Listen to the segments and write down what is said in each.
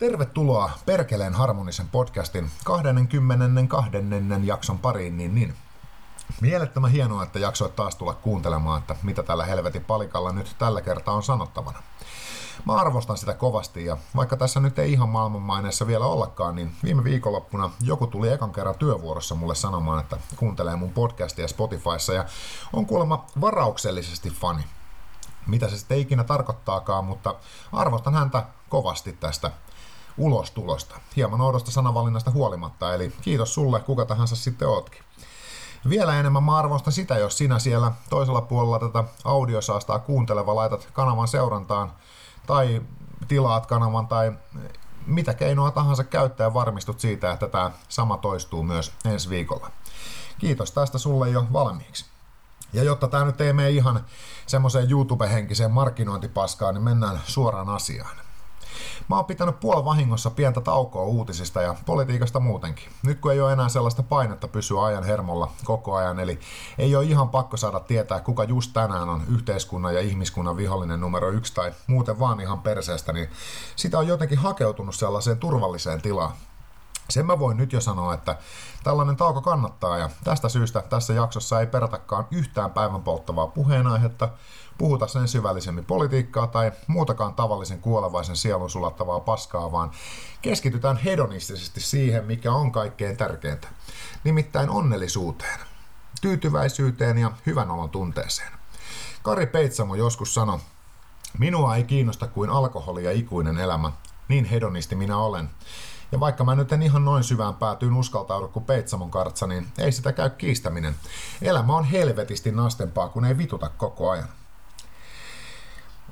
Tervetuloa Perkeleen harmonisen podcastin 22. jakson pariin, niin niin. Mielettömän hienoa, että jaksoit taas tulla kuuntelemaan, että mitä tällä helvetin palikalla nyt tällä kertaa on sanottavana. Mä arvostan sitä kovasti ja vaikka tässä nyt ei ihan maailmanmaineessa vielä ollakaan, niin viime viikonloppuna joku tuli ekan kerran työvuorossa mulle sanomaan, että kuuntelee mun podcastia Spotifyssa ja on kuulemma varauksellisesti fani. Mitä se sitten ikinä tarkoittaakaan, mutta arvostan häntä kovasti tästä ulostulosta. Hieman oudosta sanavalinnasta huolimatta, eli kiitos sulle, kuka tahansa sitten ootkin. Vielä enemmän mä arvostan sitä, jos sinä siellä toisella puolella tätä audiosaastaa kuunteleva laitat kanavan seurantaan tai tilaat kanavan tai mitä keinoa tahansa käyttää ja varmistut siitä, että tämä sama toistuu myös ensi viikolla. Kiitos tästä sulle jo valmiiksi. Ja jotta tämä nyt ei mene ihan semmoiseen YouTube-henkiseen markkinointipaskaan, niin mennään suoraan asiaan. Mä oon pitänyt puolen vahingossa pientä taukoa uutisista ja politiikasta muutenkin. Nyt kun ei ole enää sellaista painetta pysyä ajan hermolla koko ajan, eli ei ole ihan pakko saada tietää, kuka just tänään on yhteiskunnan ja ihmiskunnan vihollinen numero yksi tai muuten vaan ihan perseestä, niin sitä on jotenkin hakeutunut sellaiseen turvalliseen tilaan. Sen mä voin nyt jo sanoa, että tällainen tauko kannattaa ja tästä syystä tässä jaksossa ei peratakaan yhtään päivän polttavaa puheenaihetta, puhuta sen syvällisemmin politiikkaa tai muutakaan tavallisen kuolevaisen sielun sulattavaa paskaa, vaan keskitytään hedonistisesti siihen, mikä on kaikkein tärkeintä. Nimittäin onnellisuuteen, tyytyväisyyteen ja hyvän olon tunteeseen. Kari Peitsamo joskus sanoi, minua ei kiinnosta kuin alkoholi ja ikuinen elämä, niin hedonisti minä olen. Ja vaikka mä nyt en ihan noin syvään päätyyn uskaltaudu kuin Peitsamon kartsa, niin ei sitä käy kiistäminen. Elämä on helvetisti nastempaa, kun ei vituta koko ajan.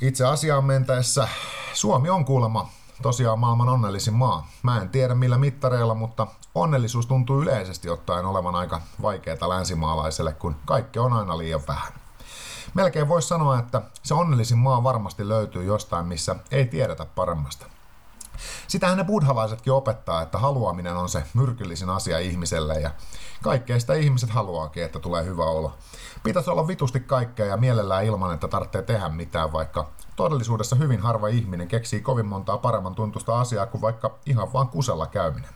Itse asiaan mentäessä Suomi on kuulemma tosiaan maailman onnellisin maa. Mä en tiedä millä mittareilla, mutta onnellisuus tuntuu yleisesti ottaen olevan aika vaikeaa länsimaalaiselle, kun kaikki on aina liian vähän. Melkein voisi sanoa, että se onnellisin maa varmasti löytyy jostain, missä ei tiedetä paremmasta. Sitähän ne buddhalaisetkin opettaa, että haluaminen on se myrkyllisin asia ihmiselle ja kaikkea sitä ihmiset haluaakin, että tulee hyvä olo. Pitäisi olla vitusti kaikkea ja mielellään ilman, että tarvitsee tehdä mitään, vaikka todellisuudessa hyvin harva ihminen keksii kovin montaa paremman tuntusta asiaa kuin vaikka ihan vaan kusella käyminen.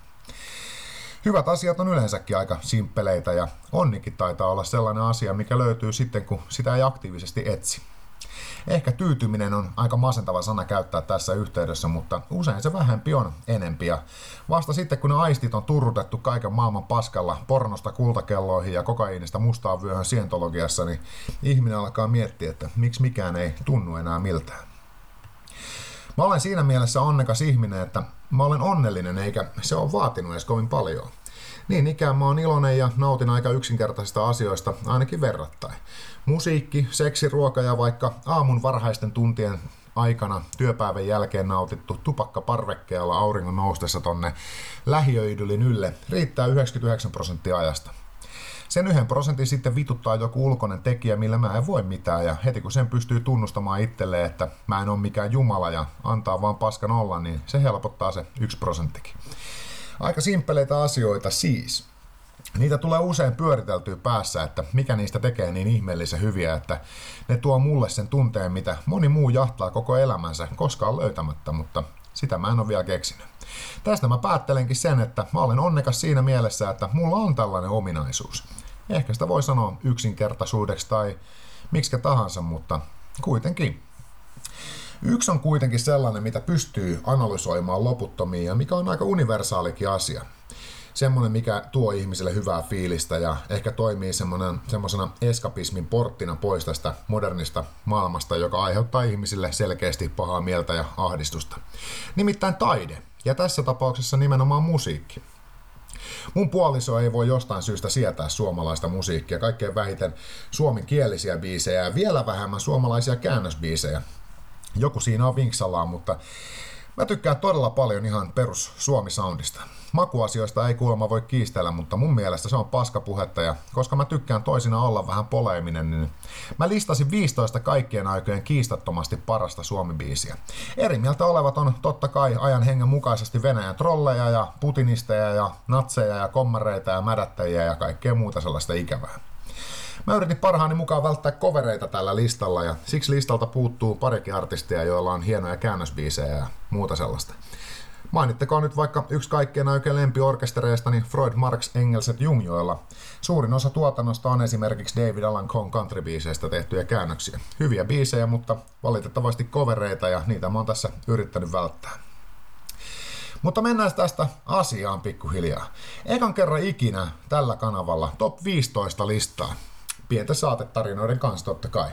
Hyvät asiat on yleensäkin aika simppeleitä ja onnikin taitaa olla sellainen asia, mikä löytyy sitten, kun sitä ei aktiivisesti etsi. Ehkä tyytyminen on aika masentava sana käyttää tässä yhteydessä, mutta usein se vähempi on enempi. Ja vasta sitten, kun ne aistit on turrutettu kaiken maailman paskalla pornosta kultakelloihin ja kokaiinista mustaan vyöhön sientologiassa, niin ihminen alkaa miettiä, että miksi mikään ei tunnu enää miltään. Mä olen siinä mielessä onnekas ihminen, että mä olen onnellinen eikä se ole vaatinut edes kovin paljon. Niin ikään mä oon iloinen ja nautin aika yksinkertaisista asioista, ainakin verrattain. Musiikki, seksi, ruoka ja vaikka aamun varhaisten tuntien aikana työpäivän jälkeen nautittu tupakka parvekkeella auringon noustessa tonne lähiöidylin ylle riittää 99 prosenttia ajasta. Sen yhden prosentin sitten vituttaa joku ulkoinen tekijä, millä mä en voi mitään, ja heti kun sen pystyy tunnustamaan itselleen, että mä en ole mikään jumala ja antaa vaan paskan olla, niin se helpottaa se yksi prosenttikin. Aika simppeleitä asioita siis. Niitä tulee usein pyöriteltyä päässä, että mikä niistä tekee niin ihmeellisen hyviä, että ne tuo mulle sen tunteen, mitä moni muu jahtaa koko elämänsä koskaan löytämättä, mutta sitä mä en ole vielä keksinyt. Tästä mä päättelenkin sen, että mä olen onnekas siinä mielessä, että mulla on tällainen ominaisuus. Ehkä sitä voi sanoa yksinkertaisuudeksi tai miksi tahansa, mutta kuitenkin. Yksi on kuitenkin sellainen, mitä pystyy analysoimaan loputtomiin ja mikä on aika universaalikin asia. Semmoinen, mikä tuo ihmiselle hyvää fiilistä ja ehkä toimii semmoisena eskapismin porttina pois tästä modernista maailmasta, joka aiheuttaa ihmisille selkeästi pahaa mieltä ja ahdistusta. Nimittäin taide, ja tässä tapauksessa nimenomaan musiikki. Mun puoliso ei voi jostain syystä sietää suomalaista musiikkia, kaikkein vähiten suomenkielisiä biisejä ja vielä vähemmän suomalaisia käännösbiisejä. Joku siinä on vinksallaan, mutta mä tykkään todella paljon ihan perus suomi-soundista. Makuasioista ei kuulemma voi kiistellä, mutta mun mielestä se on paskapuhetta ja koska mä tykkään toisina olla vähän poleeminen, niin mä listasin 15 kaikkien aikojen kiistattomasti parasta suomi-biisiä. Eri mieltä olevat on totta kai ajan hengen mukaisesti Venäjän trolleja ja putinisteja ja natseja ja kommareita ja mädättäjiä ja kaikkea muuta sellaista ikävää. Mä yritin parhaani mukaan välttää kovereita tällä listalla ja siksi listalta puuttuu parikin artistia, joilla on hienoja käännösbiisejä ja muuta sellaista. Mainittakoon nyt vaikka yksi kaikkien oikein lempiorkestereista, niin Freud, Marx, Engels ja Jung, suurin osa tuotannosta on esimerkiksi David Allan Cohn country tehtyjä käännöksiä. Hyviä biisejä, mutta valitettavasti kovereita ja niitä mä oon tässä yrittänyt välttää. Mutta mennään tästä asiaan pikkuhiljaa. Ekan kerran ikinä tällä kanavalla top 15 listaa. Pientä saatetarinoiden kanssa totta kai.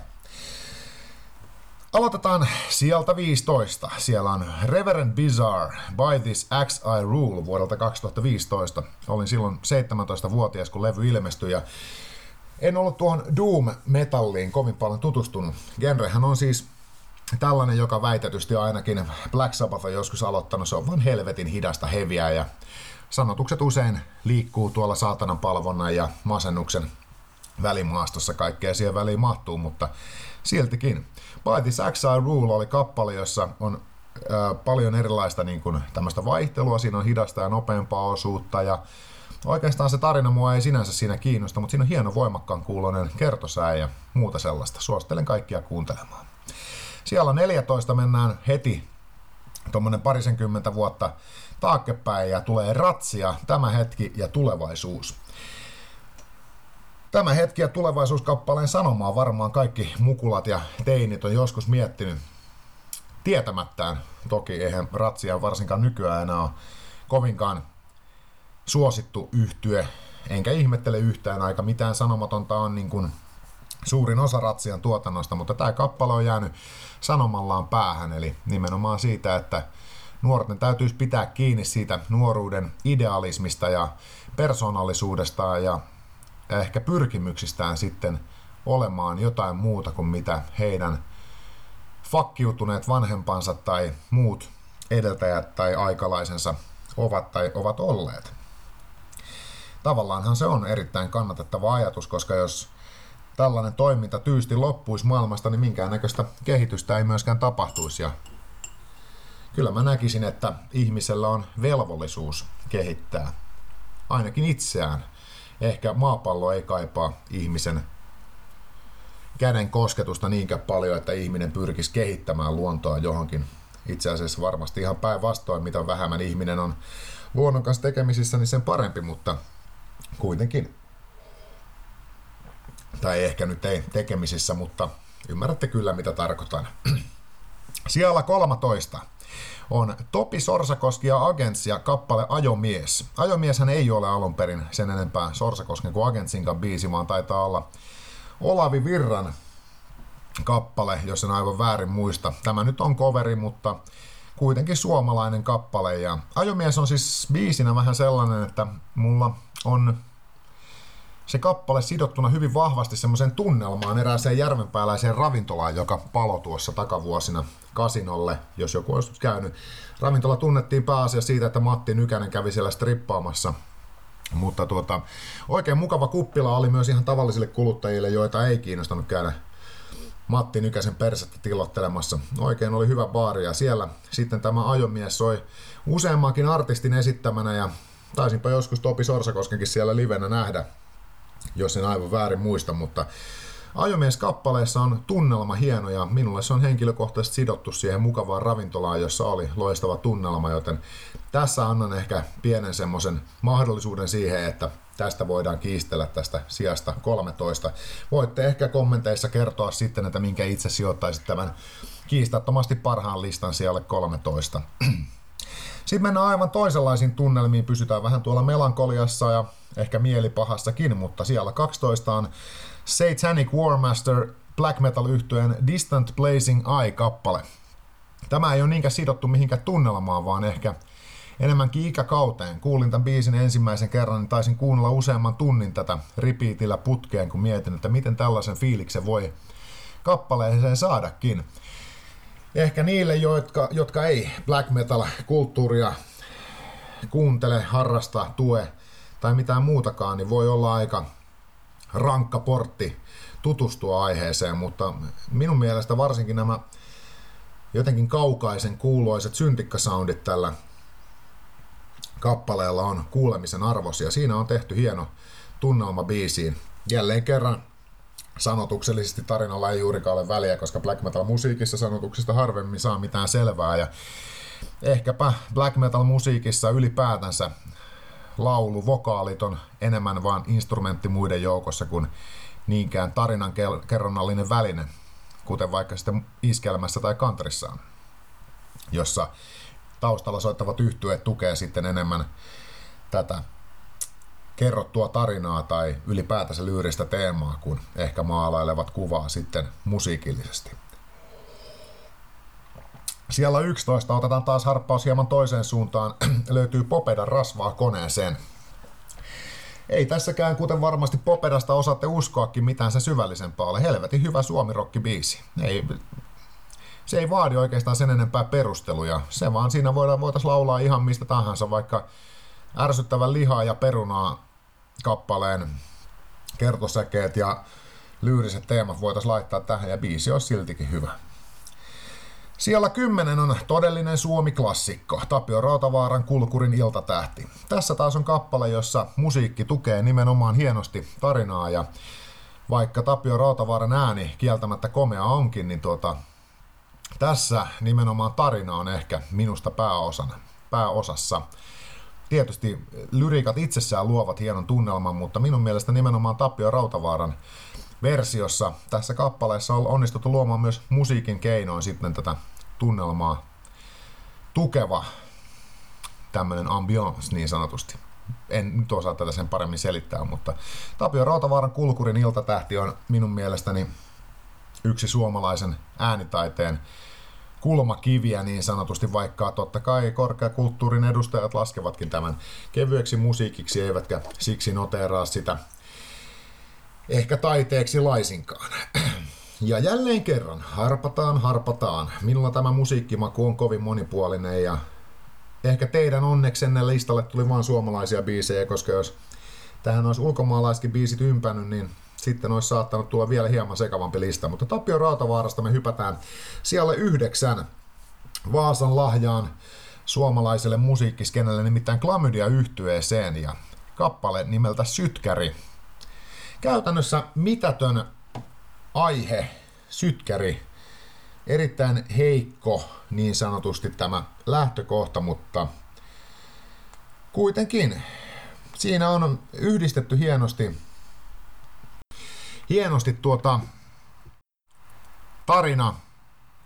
Aloitetaan sieltä 15. Siellä on Reverend Bizarre, By This Axe I Rule vuodelta 2015. Olin silloin 17-vuotias, kun levy ilmestyi ja en ollut tuohon Doom-metalliin kovin paljon tutustunut. Genrehän on siis tällainen, joka väitetysti ainakin Black Sabbath on joskus aloittanut, se on vain helvetin hidasta heviä ja sanotukset usein liikkuu tuolla saatanan palvonnan ja masennuksen välimaastossa, kaikkea siihen väliin mahtuu, mutta siltikin. By This XI Rule oli kappale, jossa on ää, paljon erilaista niin kuin, tämmöistä vaihtelua, siinä on hidasta ja nopeampaa osuutta ja Oikeastaan se tarina mua ei sinänsä siinä kiinnosta, mutta siinä on hieno voimakkaan kuulonen kertosää ja muuta sellaista. Suosittelen kaikkia kuuntelemaan. Siellä 14 mennään heti tuommoinen parisenkymmentä vuotta taaksepäin ja tulee ratsia, tämä hetki ja tulevaisuus. Tämä hetki ja tulevaisuuskappaleen sanomaa varmaan kaikki mukulat ja teinit on joskus miettinyt tietämättään. Toki eihän ratsia varsinkaan nykyään enää ole kovinkaan suosittu yhtye, enkä ihmettele yhtään aika mitään sanomatonta on niin kuin suurin osa Ratsian tuotannosta, mutta tämä kappale on jäänyt sanomallaan päähän, eli nimenomaan siitä, että nuorten täytyisi pitää kiinni siitä nuoruuden idealismista ja persoonallisuudesta ja ehkä pyrkimyksistään sitten olemaan jotain muuta kuin mitä heidän fakkiutuneet vanhempansa tai muut edeltäjät tai aikalaisensa ovat tai ovat olleet. Tavallaanhan se on erittäin kannatettava ajatus, koska jos tällainen toiminta tyysti loppuisi maailmasta, niin minkäännäköistä kehitystä ei myöskään tapahtuisi. Ja kyllä mä näkisin, että ihmisellä on velvollisuus kehittää ainakin itseään. Ehkä maapallo ei kaipaa ihmisen käden kosketusta niinkään paljon, että ihminen pyrkisi kehittämään luontoa johonkin. Itse asiassa varmasti ihan päinvastoin, mitä vähemmän ihminen on luonnon kanssa tekemisissä, niin sen parempi, mutta kuitenkin tai ehkä nyt ei tekemisissä, mutta ymmärrätte kyllä mitä tarkoitan. Siellä 13 on Topi Sorsakoski ja Agentsia kappale Ajomies. Ajomieshän ei ole alun perin sen enempää Sorsakosken kuin Agentsinkaan biisi, vaan taitaa olla Olavi Virran kappale, jos en aivan väärin muista. Tämä nyt on coveri, mutta kuitenkin suomalainen kappale. Ja Ajomies on siis biisinä vähän sellainen, että mulla on se kappale sidottuna hyvin vahvasti semmoiseen tunnelmaan erääseen järvenpääläiseen ravintolaan, joka palo tuossa takavuosina kasinolle, jos joku olisi käynyt. Ravintola tunnettiin pääasiassa siitä, että Matti Nykänen kävi siellä strippaamassa mutta tuota, oikein mukava kuppila oli myös ihan tavallisille kuluttajille, joita ei kiinnostanut käydä Matti Nykäsen persettä tilottelemassa. Oikein oli hyvä baari ja siellä sitten tämä ajomies soi useammankin artistin esittämänä ja taisinpa joskus Topi Sorsakoskenkin siellä livenä nähdä jos en aivan väärin muista, mutta Ajomies-kappaleessa on tunnelma hieno ja minulle se on henkilökohtaisesti sidottu siihen mukavaan ravintolaan, jossa oli loistava tunnelma, joten tässä annan ehkä pienen semmoisen mahdollisuuden siihen, että tästä voidaan kiistellä tästä sijasta 13. Voitte ehkä kommenteissa kertoa sitten, että minkä itse sijoittaisit tämän kiistattomasti parhaan listan siellä 13. Sitten mennään aivan toisenlaisiin tunnelmiin, pysytään vähän tuolla melankoliassa ja ehkä mielipahassakin, mutta siellä 12 on Satanic Warmaster black metal yhtyeen Distant Blazing Eye-kappale. Tämä ei ole niinkään sidottu mihinkään tunnelmaan, vaan ehkä enemmänkin ikäkauteen. Kuulin tämän biisin ensimmäisen kerran, niin taisin kuunnella useamman tunnin tätä repeatillä putkeen, kun mietin, että miten tällaisen fiiliksen voi kappaleeseen saadakin. Ehkä niille, jotka, jotka ei black metal-kulttuuria kuuntele, harrasta, tue tai mitään muutakaan, niin voi olla aika rankka portti tutustua aiheeseen, mutta minun mielestä varsinkin nämä jotenkin kaukaisen kuuloiset syntikkasoundit tällä kappaleella on kuulemisen arvoisia. Siinä on tehty hieno tunnelma biisiin. Jälleen kerran sanotuksellisesti tarinalla ei juurikaan ole väliä, koska black metal musiikissa sanotuksista harvemmin saa mitään selvää ja ehkäpä black metal musiikissa ylipäätänsä laulu, vokaalit on enemmän vain instrumentti muiden joukossa kuin niinkään tarinan kerronnallinen väline, kuten vaikka sitten iskelmässä tai kantrissaan, jossa taustalla soittavat yhtyeet tukee sitten enemmän tätä kerrottua tarinaa tai ylipäätänsä lyyristä teemaa, kun ehkä maalailevat kuvaa sitten musiikillisesti. Siellä 11 otetaan taas harppaus hieman toiseen suuntaan. Löytyy Popeda rasvaa koneeseen. Ei tässäkään, kuten varmasti Popedasta osaatte uskoakin, mitään se syvällisempää ole. Helvetin hyvä suomirokki-biisi. Ei, se ei vaadi oikeastaan sen enempää perusteluja. Se vaan siinä voidaan, voitaisiin laulaa ihan mistä tahansa, vaikka ärsyttävän lihaa ja perunaa kappaleen kertosäkeet ja lyyriset teemat voitaisiin laittaa tähän ja biisi olisi siltikin hyvä. Siellä 10 on todellinen Suomi-klassikko, Tapio Rautavaaran Kulkurin iltatähti. Tässä taas on kappale, jossa musiikki tukee nimenomaan hienosti tarinaa ja vaikka Tapio Rautavaaran ääni kieltämättä komea onkin, niin tuota, tässä nimenomaan tarina on ehkä minusta pääosana, pääosassa. Tietysti lyriikat itsessään luovat hienon tunnelman, mutta minun mielestä nimenomaan Tapio Rautavaaran versiossa tässä kappaleessa on onnistuttu luomaan myös musiikin keinoin sitten tätä tunnelmaa tukeva tämmöinen ambiance niin sanotusti. En nyt osaa tätä sen paremmin selittää, mutta Tapio Rautavaaran Kulkurin iltatähti on minun mielestäni yksi suomalaisen äänitaiteen kulmakiviä niin sanotusti, vaikka totta kai korkeakulttuurin edustajat laskevatkin tämän kevyeksi musiikiksi, eivätkä siksi noteeraa sitä ehkä taiteeksi laisinkaan. Ja jälleen kerran, harpataan, harpataan. Minulla tämä musiikkimaku on kovin monipuolinen ja ehkä teidän onneksenne listalle tuli vain suomalaisia biisejä, koska jos tähän olisi ulkomaalaiskin biisit ympännyt, niin sitten olisi saattanut tulla vielä hieman sekavampi lista. Mutta Tapio Rautavaarasta me hypätään siellä yhdeksän Vaasan lahjaan suomalaiselle musiikkiskenelle, nimittäin Klamydia yhtyeeseen ja kappale nimeltä Sytkäri. Käytännössä mitätön aihe, sytkäri, erittäin heikko niin sanotusti tämä lähtökohta, mutta kuitenkin siinä on yhdistetty hienosti, hienosti tuota tarina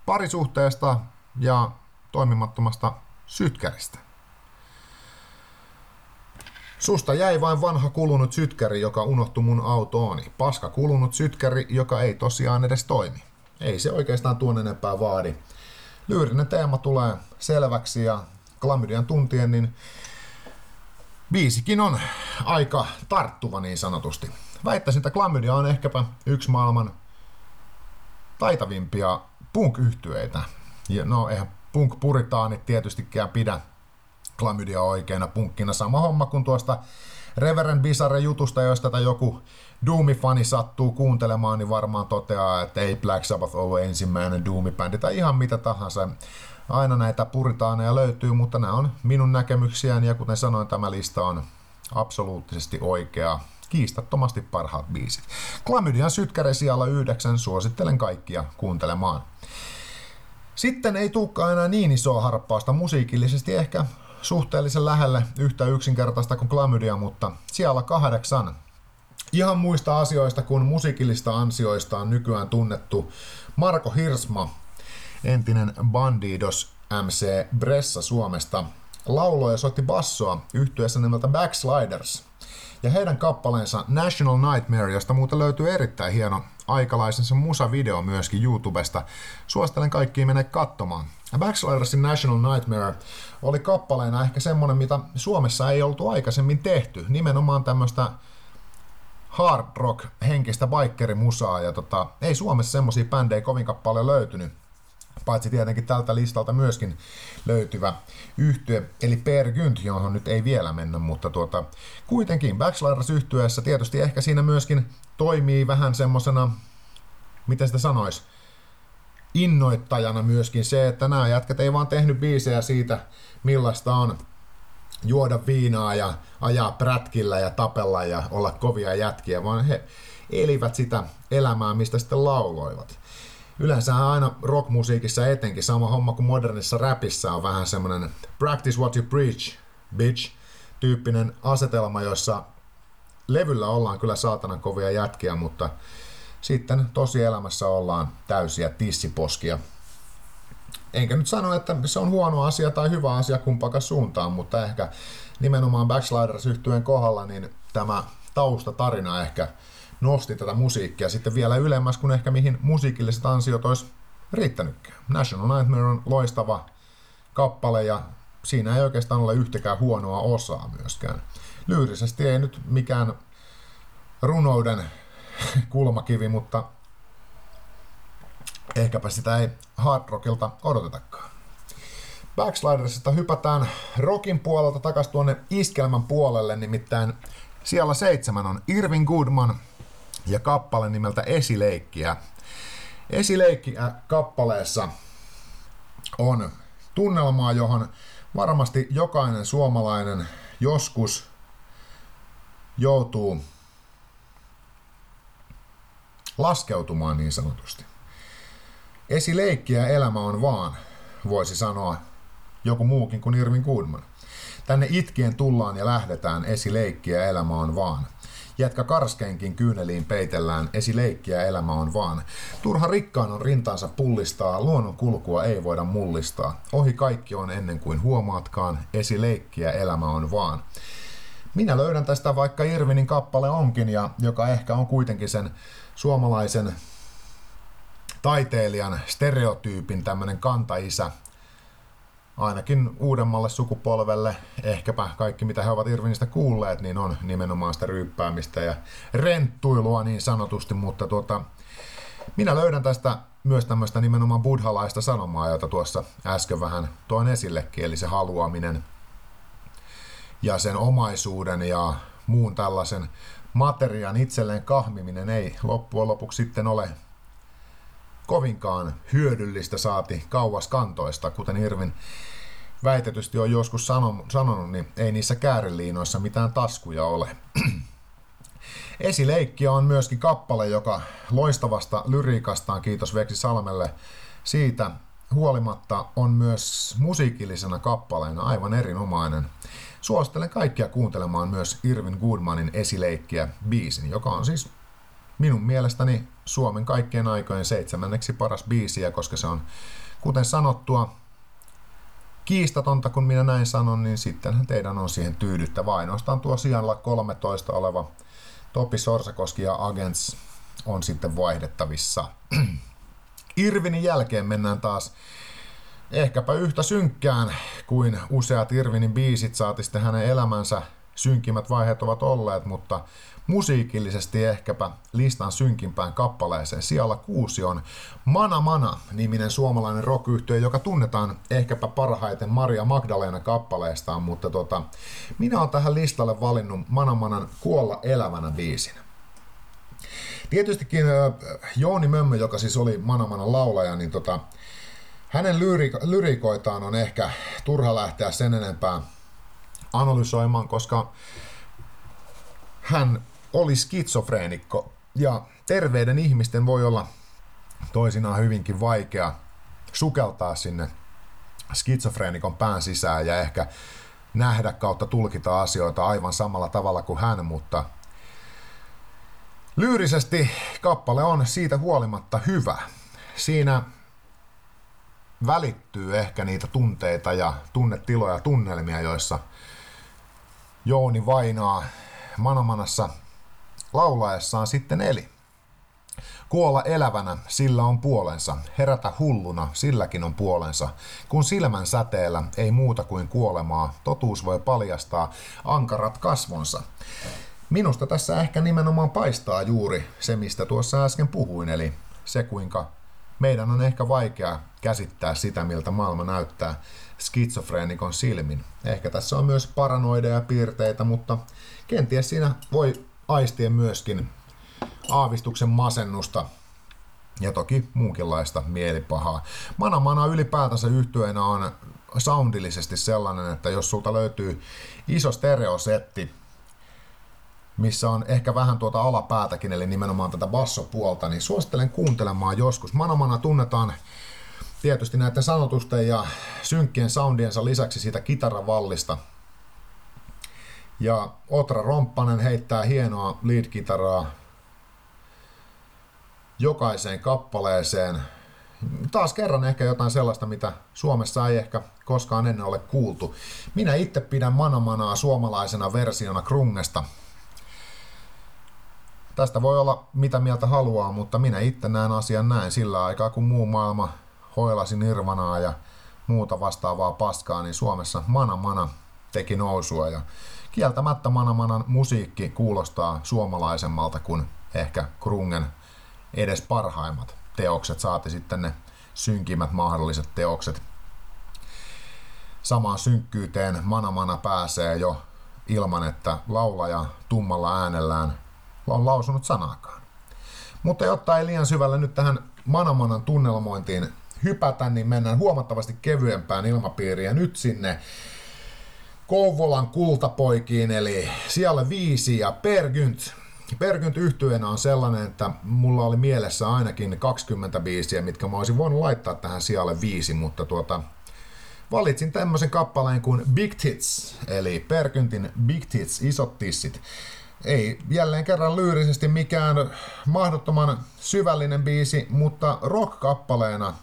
parisuhteesta ja toimimattomasta sytkäristä. Susta jäi vain vanha kulunut sytkäri, joka unohtui mun autooni. Paska kulunut sytkäri, joka ei tosiaan edes toimi. Ei se oikeastaan tuon enempää vaadi. Lyyrinen teema tulee selväksi ja klamydian tuntien, niin biisikin on aika tarttuva niin sanotusti. Väittäisin, että klamydia on ehkäpä yksi maailman taitavimpia punk-yhtyeitä. Ja no eihän punk-puritaanit tietystikään pidä klamydia oikeana punkkina. Sama homma kuin tuosta Reverend Bizarre jutusta, jos tätä joku Doomi-fani sattuu kuuntelemaan, niin varmaan toteaa, että ei Black Sabbath ollut ensimmäinen Doomi-bändi tai ihan mitä tahansa. Aina näitä puritaaneja löytyy, mutta nämä on minun näkemyksiäni ja kuten sanoin, tämä lista on absoluuttisesti oikea. Kiistattomasti parhaat biisit. Klamydian sytkäre siellä yhdeksän, suosittelen kaikkia kuuntelemaan. Sitten ei tulekaan enää niin isoa harppausta musiikillisesti ehkä suhteellisen lähelle yhtä yksinkertaista kuin klamydia, mutta siellä kahdeksan. Ihan muista asioista kuin musiikillista ansioista on nykyään tunnettu Marko Hirsma, entinen Bandidos MC Bressa Suomesta, lauloi ja soitti bassoa yhtyessä nimeltä Backsliders. Ja heidän kappaleensa National Nightmare, josta muuten löytyy erittäin hieno aikalaisensa musavideo myöskin YouTubesta. Suosittelen kaikkiin mennä katsomaan. Backslidersin National Nightmare oli kappaleena ehkä semmonen, mitä Suomessa ei oltu aikaisemmin tehty. Nimenomaan tämmöistä hard rock henkistä bikerimusaa ja tota, ei Suomessa semmosia bändejä kovin paljon löytynyt. Paitsi tietenkin tältä listalta myöskin löytyvä yhtye, eli Per Gynt, johon nyt ei vielä mennä, mutta tuota, kuitenkin Backsliders yhtyeessä tietysti ehkä siinä myöskin toimii vähän semmosena, miten sitä sanois, innoittajana myöskin se, että nämä jätkät ei vaan tehnyt biisejä siitä, millaista on juoda viinaa ja ajaa prätkillä ja tapella ja olla kovia jätkiä, vaan he elivät sitä elämää, mistä sitten lauloivat. yleensä aina rockmusiikissa etenkin sama homma kuin modernissa rapissa on vähän semmoinen practice what you preach, bitch, tyyppinen asetelma, jossa levyllä ollaan kyllä saatanan kovia jätkiä, mutta sitten tosielämässä ollaan täysiä tissiposkia. Enkä nyt sano, että se on huono asia tai hyvä asia kumpakaan suuntaan, mutta ehkä nimenomaan Backsliders yhtyeen kohdalla niin tämä taustatarina ehkä nosti tätä musiikkia sitten vielä ylemmäs kuin ehkä mihin musiikilliset ansiot olisi riittänytkään. National Nightmare on loistava kappale ja siinä ei oikeastaan ole yhtäkään huonoa osaa myöskään. Lyyrisesti ei nyt mikään runouden kulmakivi, mutta ehkäpä sitä ei hard rockilta odotetakaan. Backslidersista hypätään rockin puolelta takaisin tuonne iskelmän puolelle, nimittäin siellä seitsemän on Irving Goodman ja kappale nimeltä Esileikkiä. Esileikkiä kappaleessa on tunnelmaa, johon varmasti jokainen suomalainen joskus joutuu laskeutumaan niin sanotusti. Esileikkiä elämä on vaan, voisi sanoa joku muukin kuin Irvin Goodman. Tänne itkien tullaan ja lähdetään, esileikkiä elämä on vaan. Jätkä karskeenkin kyyneliin peitellään, esileikkiä elämä on vaan. Turha rikkaan on rintansa pullistaa, luonnon kulkua ei voida mullistaa. Ohi kaikki on ennen kuin huomaatkaan, esileikkiä elämä on vaan. Minä löydän tästä vaikka Irvinin kappale onkin, ja joka ehkä on kuitenkin sen suomalaisen taiteilijan stereotyypin tämmöinen kantaisä, ainakin uudemmalle sukupolvelle, ehkäpä kaikki mitä he ovat Irvinistä kuulleet, niin on nimenomaan sitä ryyppäämistä ja renttuilua niin sanotusti, mutta tuota, minä löydän tästä myös tämmöistä nimenomaan buddhalaista sanomaa, jota tuossa äsken vähän toin esillekin, eli se haluaminen ja sen omaisuuden ja muun tällaisen materiaan itselleen kahmiminen ei loppujen lopuksi sitten ole kovinkaan hyödyllistä saati kauas kantoista, kuten Irvin väitetysti on joskus sanonut, niin ei niissä kääriliinoissa mitään taskuja ole. Esileikkiä on myöskin kappale, joka loistavasta lyriikastaan, kiitos Veksi Salmelle, siitä huolimatta on myös musiikillisena kappaleena aivan erinomainen. Suosittelen kaikkia kuuntelemaan myös Irvin Goodmanin esileikkiä biisin, joka on siis minun mielestäni Suomen kaikkien aikojen seitsemänneksi paras biisiä, koska se on, kuten sanottua, kiistatonta, kun minä näin sanon, niin sittenhän teidän on siihen tyydyttävä. Ainoastaan tuo sijalla 13 oleva Topi Sorsakoski ja Agents on sitten vaihdettavissa. Irvinin jälkeen mennään taas ehkäpä yhtä synkkään kuin useat Irvinin biisit saati sitten hänen elämänsä synkimmät vaiheet ovat olleet, mutta musiikillisesti ehkäpä listan synkimpään kappaleeseen. Siellä kuusi on Mana Mana niminen suomalainen rock joka tunnetaan ehkäpä parhaiten Maria Magdalena kappaleestaan, mutta tota, minä olen tähän listalle valinnut Mana Manan Kuolla elävänä biisin. Tietystikin Jooni Mömmö, joka siis oli Manamanan laulaja, niin tota, hänen lyri- lyrikoitaan on ehkä turha lähteä sen enempää analysoimaan, koska hän oli skitsofreenikko ja terveiden ihmisten voi olla toisinaan hyvinkin vaikea sukeltaa sinne skitsofreenikon pään sisään ja ehkä nähdä kautta tulkita asioita aivan samalla tavalla kuin hän, mutta lyyrisesti kappale on siitä huolimatta hyvä. Siinä välittyy ehkä niitä tunteita ja tunnetiloja, tunnelmia, joissa Jouni Vainaa Manamanassa laulaessaan sitten eli. Kuolla elävänä, sillä on puolensa. Herätä hulluna, silläkin on puolensa. Kun silmän säteellä ei muuta kuin kuolemaa, totuus voi paljastaa ankarat kasvonsa. Minusta tässä ehkä nimenomaan paistaa juuri se, mistä tuossa äsken puhuin, eli se kuinka meidän on ehkä vaikea käsittää sitä, miltä maailma näyttää skitsofreenikon silmin. Ehkä tässä on myös paranoideja piirteitä, mutta kenties siinä voi aistia myöskin aavistuksen masennusta ja toki muunkinlaista mielipahaa. Mana Mana ylipäätänsä yhtyeenä on soundillisesti sellainen, että jos sulta löytyy iso stereosetti missä on ehkä vähän tuota alapäätäkin, eli nimenomaan tätä bassopuolta, niin suosittelen kuuntelemaan joskus. Manamana tunnetaan tietysti näiden sanotusten ja synkkien soundiensa lisäksi siitä kitaravallista. Ja Otra Romppanen heittää hienoa lead-kitaraa jokaiseen kappaleeseen. Taas kerran ehkä jotain sellaista, mitä Suomessa ei ehkä koskaan ennen ole kuultu. Minä itse pidän Manamanaa suomalaisena versiona Krungesta. Tästä voi olla mitä mieltä haluaa, mutta minä itse näen asian näin. Sillä aikaa, kun muu maailma hoilasi Nirvanaa ja muuta vastaavaa paskaa, niin Suomessa Mana Mana teki nousua. Ja kieltämättä Mana Manan musiikki kuulostaa suomalaisemmalta kuin ehkä Krungen edes parhaimmat teokset, saati sitten ne synkimmät mahdolliset teokset. Samaan synkkyyteen Mana Mana pääsee jo ilman, että laulaja tummalla äänellään on lausunut sanaakaan. Mutta jotta ei liian syvälle nyt tähän Manamanan tunnelmointiin hypätä, niin mennään huomattavasti kevyempään ilmapiiriin. Ja nyt sinne Kouvolan kultapoikiin, eli siellä viisi ja Pergynt. Pergynt yhtyenä on sellainen, että mulla oli mielessä ainakin 20 biisiä, mitkä mä olisin voinut laittaa tähän sijalle viisi, mutta tuota, valitsin tämmöisen kappaleen kuin Big Tits, eli Perkyntin Big Tits, isot tissit. Ei jälleen kerran lyyrisesti mikään mahdottoman syvällinen biisi, mutta rock-kappaleena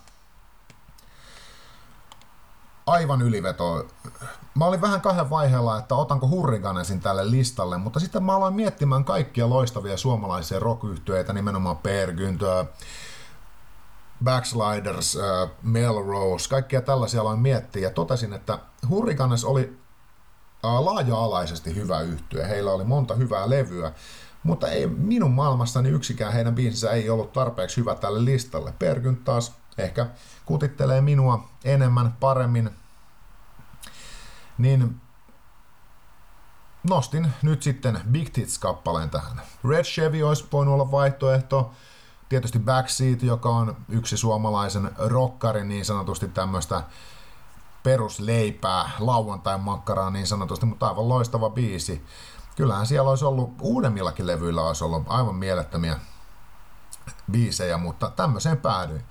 aivan yliveto. Mä olin vähän kahden vaiheella, että otanko Hurriganesin tälle listalle, mutta sitten mä aloin miettimään kaikkia loistavia suomalaisia rock nimenomaan Per Günther, Backsliders, äh, Melrose, kaikkia tällaisia aloin miettiä ja totesin, että Hurricanes oli laaja-alaisesti hyvä yhtye. Heillä oli monta hyvää levyä, mutta ei minun maailmassani yksikään heidän biisinsä ei ollut tarpeeksi hyvä tälle listalle. Pergynt taas ehkä kutittelee minua enemmän, paremmin, niin nostin nyt sitten Big Tits-kappaleen tähän. Red Chevy olisi voinut olla vaihtoehto, tietysti Backseat, joka on yksi suomalaisen rockarin niin sanotusti tämmöistä perusleipää, lauantain makkaraa niin sanotusti, mutta aivan loistava biisi. Kyllähän siellä olisi ollut, uudemmillakin levyillä olisi ollut aivan mielettömiä biisejä, mutta tämmöiseen päädyin.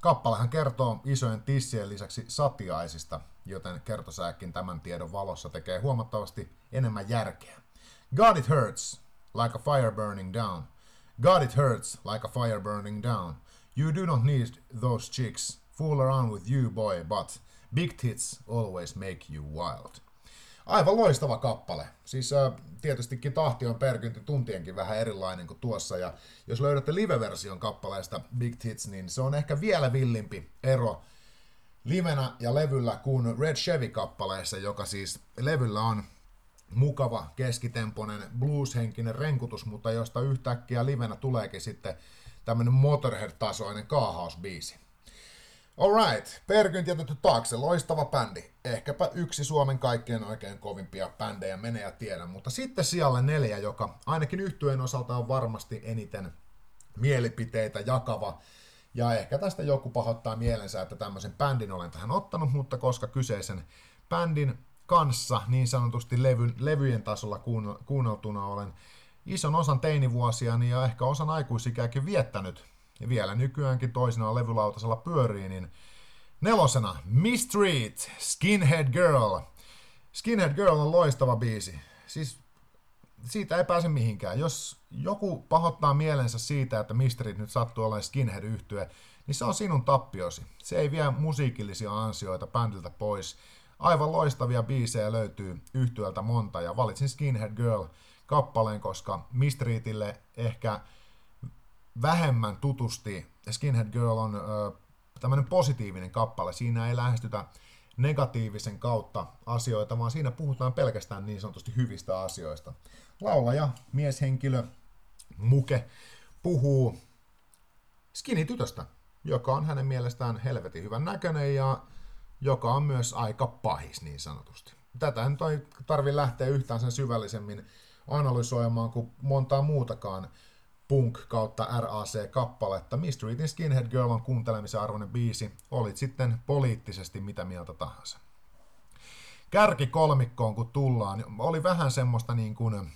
Kappalehan kertoo isojen tissien lisäksi satiaisista, joten kertosääkin tämän tiedon valossa tekee huomattavasti enemmän järkeä. God it hurts, like a fire burning down. God it hurts, like a fire burning down. You do not need those chicks. Fool around with you, boy, but big tits always make you wild. Aivan loistava kappale. Siis äh, tietystikin tahti on perkynti tuntienkin vähän erilainen kuin tuossa. Ja jos löydätte live-version kappaleesta Big Tits, niin se on ehkä vielä villimpi ero livenä ja levyllä kuin Red Chevy-kappaleessa, joka siis levyllä on mukava, keskitempoinen, blueshenkinen renkutus, mutta josta yhtäkkiä livenä tuleekin sitten tämmönen Motorhead-tasoinen kaahausbiisi. Alright, Perkynt jätetty taakse, loistava bändi. Ehkäpä yksi Suomen kaikkien oikein kovimpia bändejä, menee ja tiedä. Mutta sitten sijalle neljä, joka ainakin yhtyeen osalta on varmasti eniten mielipiteitä jakava. Ja ehkä tästä joku pahoittaa mielensä, että tämmöisen bändin olen tähän ottanut, mutta koska kyseisen bändin kanssa niin sanotusti levy, levyjen tasolla kuunneltuna olen ison osan teinivuosiani ja ehkä osan aikuisikääkin viettänyt ja vielä nykyäänkin toisena levylautasella pyörii, niin nelosena Mistreat, Skinhead Girl. Skinhead Girl on loistava biisi. Siis siitä ei pääse mihinkään. Jos joku pahoittaa mielensä siitä, että Mistreat nyt sattuu olemaan skinhead yhtye, niin se on sinun tappiosi. Se ei vie musiikillisia ansioita bändiltä pois. Aivan loistavia biisejä löytyy yhtyöltä monta ja valitsin Skinhead Girl kappaleen, koska Mistreatille ehkä vähemmän tutusti. Skinhead Girl on ö, tämmöinen positiivinen kappale. Siinä ei lähestytä negatiivisen kautta asioita, vaan siinä puhutaan pelkästään niin sanotusti hyvistä asioista. Laulaja, mieshenkilö, muke, puhuu skinny-tytöstä, joka on hänen mielestään helvetin hyvän näköinen ja joka on myös aika pahis niin sanotusti. Tätä nyt ei tarvi lähteä yhtään sen syvällisemmin analysoimaan kuin montaa muutakaan punk kautta RAC-kappaletta. Mistreatin Skinhead Girl on kuuntelemisen arvoinen biisi, olit sitten poliittisesti mitä mieltä tahansa. Kärki kolmikkoon kun tullaan, oli vähän semmoista niin kuin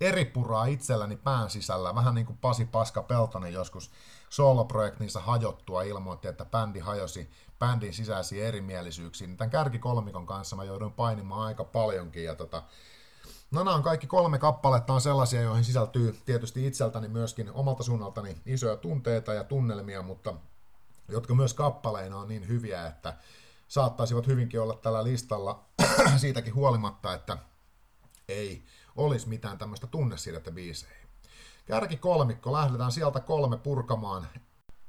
eri puraa itselläni pään sisällä, vähän niin kuin Pasi Paska Peltonen joskus soloprojektinsa hajottua ilmoitti, että bändi hajosi bändin sisäisiin erimielisyyksiin. Tämän kärkikolmikon kanssa mä jouduin painimaan aika paljonkin ja tota, No nämä on kaikki kolme kappaletta on sellaisia, joihin sisältyy tietysti itseltäni myöskin omalta suunnaltani isoja tunteita ja tunnelmia, mutta jotka myös kappaleina on niin hyviä, että saattaisivat hyvinkin olla tällä listalla siitäkin huolimatta, että ei olisi mitään tämmöistä tunnesidettä biiseihin. Kärki kolmikko, lähdetään sieltä kolme purkamaan.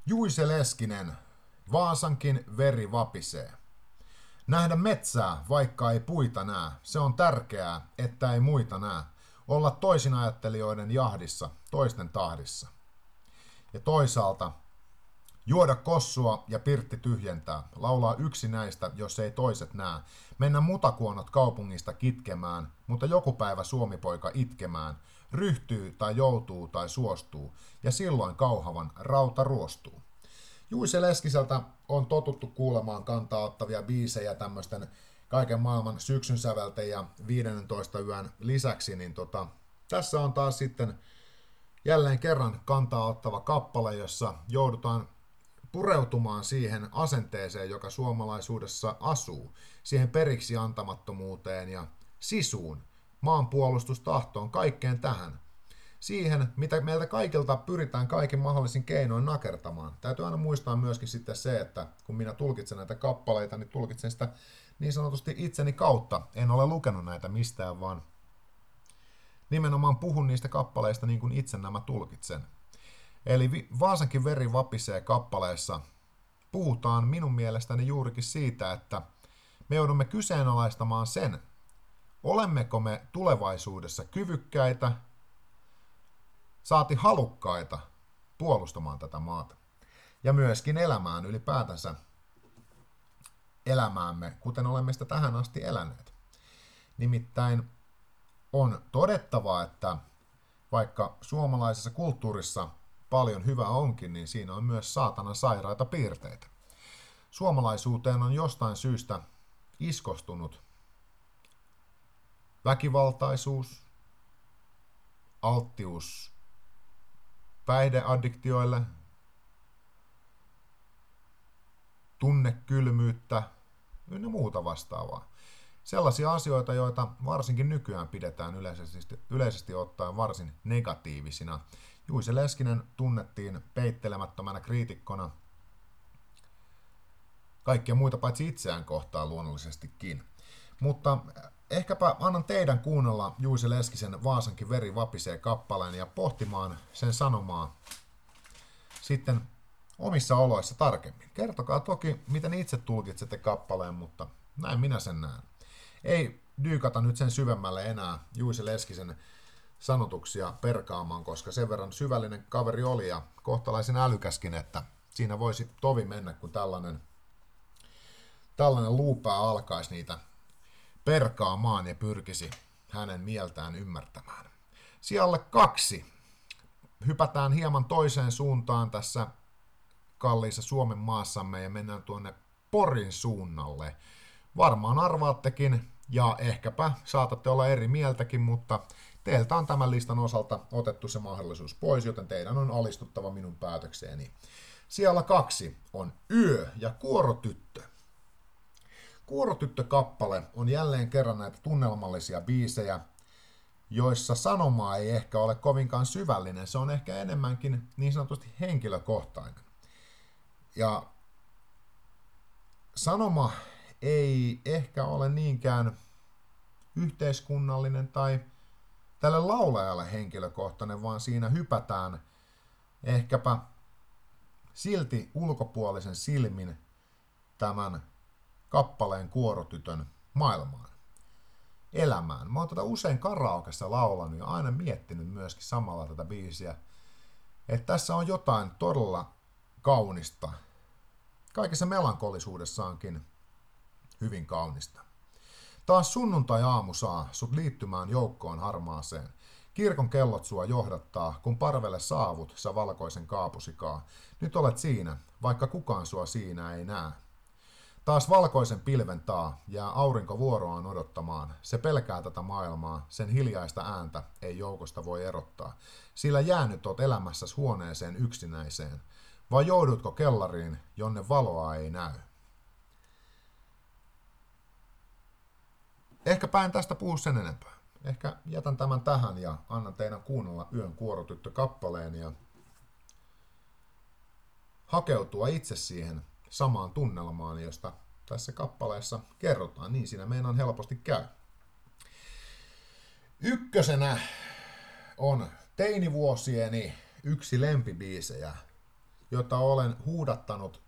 Juise Leskinen, Vaasankin veri vapisee. Nähdä metsää, vaikka ei puita näe. Se on tärkeää, että ei muita näe. Olla toisinajattelijoiden jahdissa, toisten tahdissa. Ja toisaalta Juoda kossua ja pirtti tyhjentää. Laulaa yksi näistä, jos ei toiset näe. Mennä mutakuonot kaupungista kitkemään, mutta joku päivä suomipoika itkemään. Ryhtyy tai joutuu tai suostuu, ja silloin kauhavan rauta ruostuu. Juise Leskiseltä on totuttu kuulemaan kantaa ottavia biisejä tämmöisten kaiken maailman syksyn säveltäjä 15 yön lisäksi, niin tota, tässä on taas sitten jälleen kerran kantaa ottava kappale, jossa joudutaan pureutumaan siihen asenteeseen, joka suomalaisuudessa asuu, siihen periksi antamattomuuteen ja sisuun, maanpuolustustahtoon, kaikkeen tähän. Siihen, mitä meiltä kaikilta pyritään kaikin mahdollisin keinoin nakertamaan. Täytyy aina muistaa myöskin sitten se, että kun minä tulkitsen näitä kappaleita, niin tulkitsen sitä niin sanotusti itseni kautta. En ole lukenut näitä mistään, vaan nimenomaan puhun niistä kappaleista niin kuin itse nämä tulkitsen. Eli Vaasankin veri vapisee kappaleessa puhutaan minun mielestäni juurikin siitä, että me joudumme kyseenalaistamaan sen, olemmeko me tulevaisuudessa kyvykkäitä, saati halukkaita puolustamaan tätä maata. Ja myöskin elämään ylipäätänsä elämäämme, kuten olemme sitä tähän asti eläneet. Nimittäin on todettava, että vaikka suomalaisessa kulttuurissa – paljon hyvä onkin, niin siinä on myös saatana sairaita piirteitä. Suomalaisuuteen on jostain syystä iskostunut väkivaltaisuus, alttius päihdeaddiktioille, tunnekylmyyttä ynnä muuta vastaavaa. Sellaisia asioita, joita varsinkin nykyään pidetään yleisesti, yleisesti ottaen varsin negatiivisina Juise Leskinen tunnettiin peittelemättömänä kriitikkona kaikkia muita paitsi itseään kohtaan luonnollisestikin. Mutta ehkäpä annan teidän kuunnella Juise Leskisen Vaasankin veri vapisee kappaleen ja pohtimaan sen sanomaa sitten omissa oloissa tarkemmin. Kertokaa toki, miten itse tulkitsette kappaleen, mutta näin minä sen näen. Ei dyykata nyt sen syvemmälle enää Juise Leskisen sanotuksia perkaamaan, koska sen verran syvällinen kaveri oli ja kohtalaisen älykäskin, että siinä voisi tovi mennä, kun tällainen, tällainen luupää alkaisi niitä perkaamaan ja pyrkisi hänen mieltään ymmärtämään. Sijalle kaksi. Hypätään hieman toiseen suuntaan tässä kalliissa Suomen maassamme ja mennään tuonne Porin suunnalle. Varmaan arvaattekin, ja ehkäpä saatatte olla eri mieltäkin, mutta Teiltä on tämän listan osalta otettu se mahdollisuus pois, joten teidän on alistuttava minun päätökseeni. Siellä kaksi on Yö ja Kuorotyttö. Kuorotyttö-kappale on jälleen kerran näitä tunnelmallisia biisejä, joissa sanomaa ei ehkä ole kovinkaan syvällinen, se on ehkä enemmänkin niin sanotusti henkilökohtainen. Ja sanoma ei ehkä ole niinkään yhteiskunnallinen tai tälle laulajalle henkilökohtainen, vaan siinä hypätään ehkäpä silti ulkopuolisen silmin tämän kappaleen kuorotytön maailmaan, elämään. Mä oon tätä usein karaokessa laulanut ja aina miettinyt myöskin samalla tätä biisiä, että tässä on jotain todella kaunista. Kaikessa melankolisuudessaankin hyvin kaunista. Taas sunnuntai-aamu saa sut liittymään joukkoon harmaaseen. Kirkon kellot sua johdattaa, kun parvelle saavut sä valkoisen kaapusikaa. Nyt olet siinä, vaikka kukaan sua siinä ei näe. Taas valkoisen pilven taa jää aurinko vuoroaan odottamaan. Se pelkää tätä maailmaa, sen hiljaista ääntä ei joukosta voi erottaa. Sillä jäänyt oot elämässäsi huoneeseen yksinäiseen. Vai joudutko kellariin, jonne valoa ei näy? Ehkä päin tästä puhu sen enempää. Ehkä jätän tämän tähän ja annan teidän kuunnella Yön kuorotyttö kappaleen ja hakeutua itse siihen samaan tunnelmaan, josta tässä kappaleessa kerrotaan. Niin siinä meidän helposti käy. Ykkösenä on teinivuosieni yksi lempibiisejä, jota olen huudattanut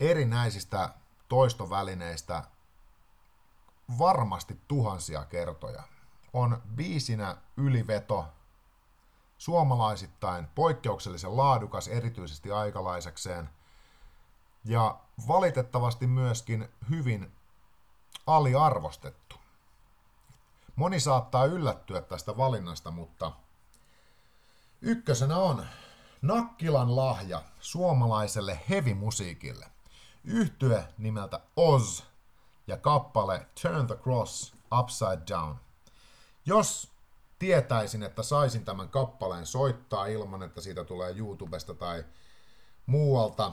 erinäisistä toistovälineistä varmasti tuhansia kertoja. On biisinä yliveto, suomalaisittain poikkeuksellisen laadukas erityisesti aikalaisekseen ja valitettavasti myöskin hyvin aliarvostettu. Moni saattaa yllättyä tästä valinnasta, mutta ykkösenä on Nakkilan lahja suomalaiselle hevimusiikille. Yhtye nimeltä Oz ja kappale Turn the Cross Upside Down. Jos tietäisin, että saisin tämän kappaleen soittaa ilman, että siitä tulee YouTubesta tai muualta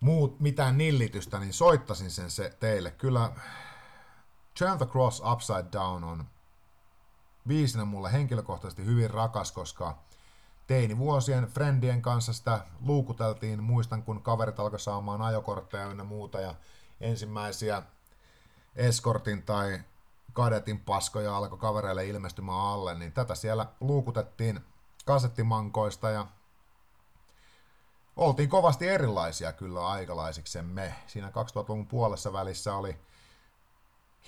muut, mitään nillitystä, niin soittasin sen se teille. Kyllä Turn the Cross Upside Down on viisinä mulle henkilökohtaisesti hyvin rakas, koska teinivuosien friendien kanssa sitä luukuteltiin. Muistan, kun kaverit alkoi saamaan ajokortteja ja muuta ja ensimmäisiä eskortin tai kadetin paskoja alkoi kavereille ilmestymään alle, niin tätä siellä luukutettiin kasettimankoista ja oltiin kovasti erilaisia kyllä aikalaisiksemme. Siinä 2000-luvun puolessa välissä oli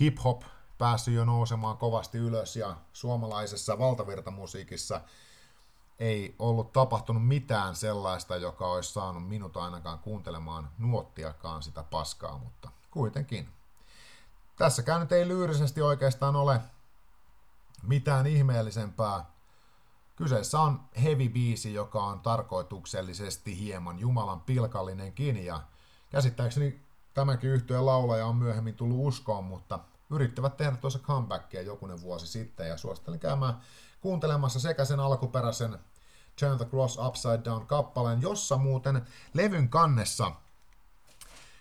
hip-hop päässyt jo nousemaan kovasti ylös ja suomalaisessa valtavirtamusiikissa ei ollut tapahtunut mitään sellaista, joka olisi saanut minut ainakaan kuuntelemaan nuottiakaan sitä paskaa, mutta kuitenkin. Tässäkään nyt ei lyyrisesti oikeastaan ole mitään ihmeellisempää. Kyseessä on heavy biisi, joka on tarkoituksellisesti hieman Jumalan pilkallinenkin ja käsittääkseni tämäkin yhtyeen laulaja on myöhemmin tullut uskoon, mutta yrittävät tehdä tuossa comebackia jokunen vuosi sitten ja suosittelen käymään kuuntelemassa sekä sen alkuperäisen Turn the Cross Upside Down kappaleen, jossa muuten levyn kannessa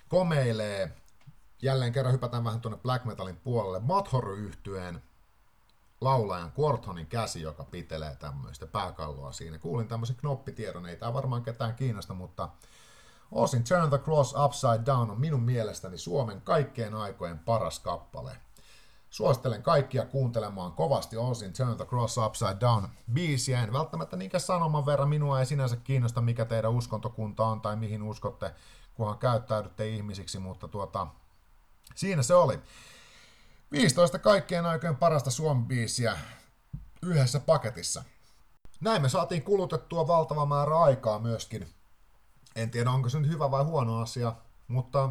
komeilee, jälleen kerran hypätään vähän tuonne black metalin puolelle, Mathory yhtyeen laulajan Quartonin käsi, joka pitelee tämmöistä pääkalloa siinä. Kuulin tämmöisen knoppitiedon, ei tämä varmaan ketään kiinnosta, mutta Osin Turn the Cross Upside Down on minun mielestäni Suomen kaikkien aikojen paras kappale. Suosittelen kaikkia kuuntelemaan kovasti Osin Turn the Cross Upside Down biisiä. En välttämättä niinkään sanoman verran minua ei sinänsä kiinnosta, mikä teidän uskontokunta on tai mihin uskotte, kunhan käyttäydytte ihmisiksi, mutta tuota, siinä se oli. 15 kaikkien aikojen parasta suomi-biisiä yhdessä paketissa. Näin me saatiin kulutettua valtava määrä aikaa myöskin en tiedä, onko se nyt hyvä vai huono asia, mutta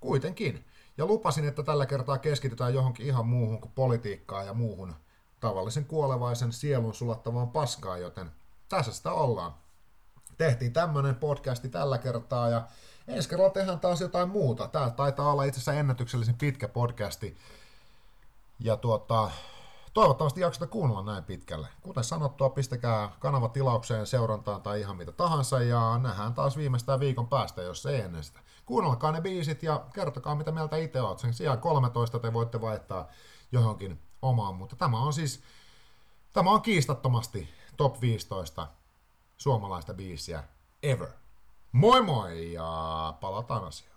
kuitenkin. Ja lupasin, että tällä kertaa keskitytään johonkin ihan muuhun kuin politiikkaan ja muuhun tavallisen kuolevaisen sielun sulattavaan paskaan, joten tässä sitä ollaan. Tehtiin tämmönen podcasti tällä kertaa ja ensi kerralla tehdään taas jotain muuta. Tää taitaa olla itse asiassa ennätyksellisen pitkä podcasti. Ja tuota, Toivottavasti jaksatte kuunnella näin pitkälle. Kuten sanottua, pistäkää kanava tilaukseen, seurantaan tai ihan mitä tahansa ja nähdään taas viimeistään viikon päästä, jos ei ennen sitä. Kuunnelkaa ne biisit ja kertokaa mitä mieltä itse oot. Sen sijaan 13 te voitte vaihtaa johonkin omaan, mutta tämä on siis, tämä on kiistattomasti top 15 suomalaista biisiä ever. Moi moi ja palataan asiaan.